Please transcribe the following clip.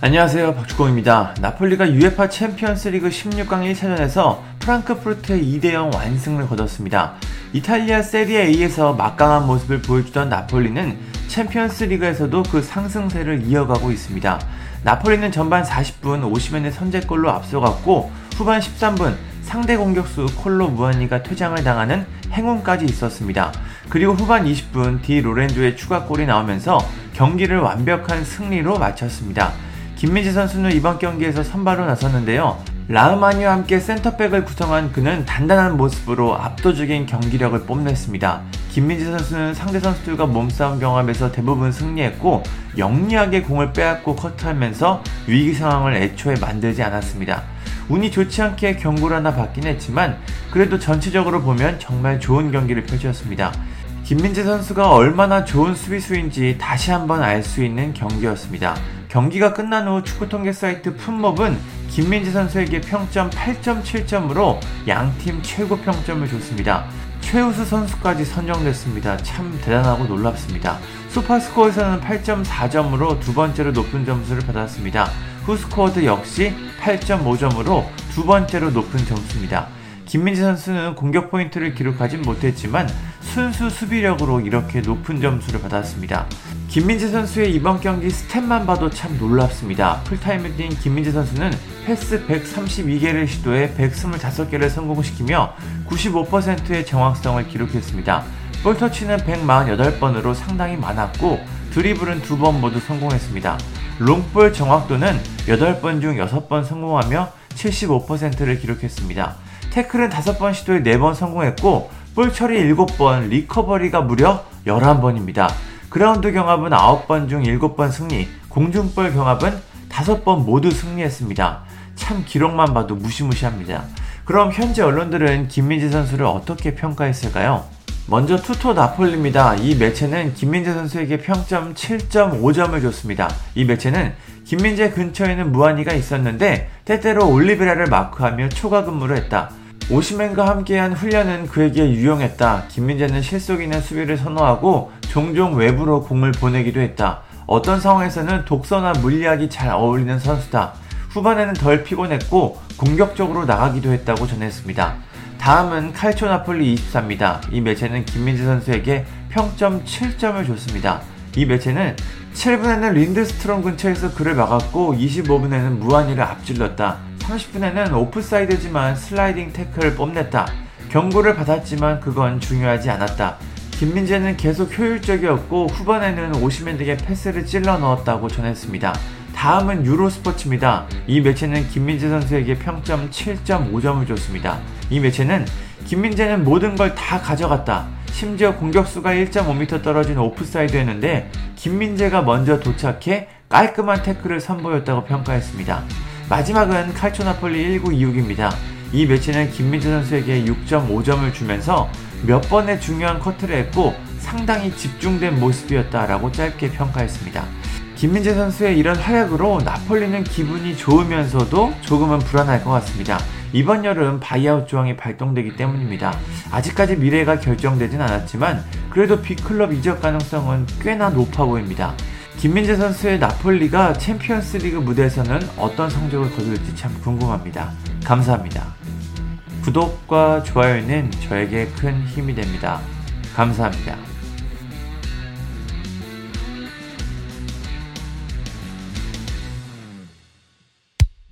안녕하세요 박주공입니다. 나폴리가 UEFA 챔피언스리그 16강 1차전에서 프랑크푸르트의 2대 0 완승을 거뒀습니다. 이탈리아 세리에 A에서 막강한 모습을 보여주던 나폴리는 챔피언스리그에서도 그 상승세를 이어가고 있습니다. 나폴리는 전반 40분 오시멘의 선제골로 앞서갔고 후반 13분 상대 공격수 콜로 무안니가 퇴장을 당하는 행운까지 있었습니다. 그리고 후반 20분 디 로렌조의 추가골이 나오면서 경기를 완벽한 승리로 마쳤습니다. 김민재 선수는 이번 경기에서 선발로 나섰는데요. 라흐마니와 함께 센터백을 구성한 그는 단단한 모습으로 압도적인 경기력을 뽐냈습니다. 김민재 선수는 상대 선수들과 몸싸움 경험에서 대부분 승리했고 영리하게 공을 빼앗고 커트하면서 위기 상황을 애초에 만들지 않았습니다. 운이 좋지 않게 경고를 하나 받긴 했지만 그래도 전체적으로 보면 정말 좋은 경기를 펼쳤습니다. 김민재 선수가 얼마나 좋은 수비수인지 다시 한번 알 수 있는 경기였습니다. 경기가 끝난 후 축구 통계 사이트 품목은 김민재 선수에게 평점 8.7점으로 양팀 최고 평점을 줬습니다. 최우수 선수까지 선정됐습니다. 참 대단하고 놀랍습니다. 슈퍼스코어에서는 8.4점으로 두 번째로 높은 점수를 받았습니다. 후스코어드 역시 8.5점으로 두 번째로 높은 점수입니다. 김민재 선수는 공격 포인트를 기록하진 못했지만 순수 수비력으로 이렇게 높은 점수를 받았습니다. 김민재 선수의 이번 경기 스탯만 봐도 참 놀랍습니다. 풀타임을 뛴 김민재 선수는 패스 132개를 시도해 125개를 성공시키며 95%의 정확성을 기록했습니다. 볼터치는 148번으로 상당히 많았고 드리블은 두 번 모두 성공했습니다. 롱볼 정확도는 8번 중 6번 성공하며 75%를 기록했습니다. 태클은 5번 시도에 4번 성공했고 볼 처리 7번, 리커버리가 무려 11번입니다. 그라운드 경합은 9번 중 7번 승리, 공중볼 경합은 5번 모두 승리했습니다. 참 기록만 봐도 무시무시합니다. 그럼 현재 언론들은 김민재 선수를 어떻게 평가했을까요? 먼저 투토 나폴리입니다. 이 매체는 김민재 선수에게 평점 7.5점을 줬습니다. 이 매체는 김민재 근처에는 무한이가 있었는데 때때로 올리베라를 마크하며 초과 근무를 했다. 오시맨과 함께한 훈련은 그에게 유용했다. 김민재는 실속 있는 수비를 선호하고 종종 외부로 공을 보내기도 했다. 어떤 상황에서는 독서나 물리학이 잘 어울리는 선수다. 후반에는 덜 피곤했고 공격적으로 나가기도 했다고 전했습니다. 다음은 칼초 나폴리 24입니다. 이 매체는 김민재 선수에게 평점 7점을 줬습니다. 이 매체는 7분에는 린드스트롬 근처에서 그를 막았고 25분에는 무한이를 앞질렀다. 30분에는 오프사이드지만 슬라이딩 태클을 뽐냈다. 경고를 받았지만 그건 중요하지 않았다. 김민재는 계속 효율적이었고 후반에는 오시맨에게 패스를 찔러 넣었다고 전했습니다. 다음은 유로스포츠입니다. 이 매체는 김민재 선수에게 평점 7.5점을 줬습니다. 이 매체는 김민재는 모든 걸 다 가져갔다. 심지어 공격수가 1.5m 떨어진 오프사이드였는데 김민재가 먼저 도착해 깔끔한 태클을 선보였다고 평가했습니다. 마지막은 칼초나폴리 1926입니다. 이 매체는 김민재 선수에게 6.5점을 주면서 몇 번의 중요한 커트를 했고 상당히 집중된 모습이었다라고 짧게 평가했습니다. 김민재 선수의 이런 활약으로 나폴리는 기분이 좋으면서도 조금은 불안할 것 같습니다. 이번 여름 바이아웃 조항이 발동되기 때문입니다. 아직까지 미래가 결정되진 않았지만 그래도 빅클럽 이적 가능성은 꽤나 높아 보입니다. 김민재 선수의 나폴리가 챔피언스 리그 무대에서는 어떤 성적을 거둘지 참 궁금합니다. 감사합니다. 구독과 좋아요는 저에게 큰 힘이 됩니다. 감사합니다.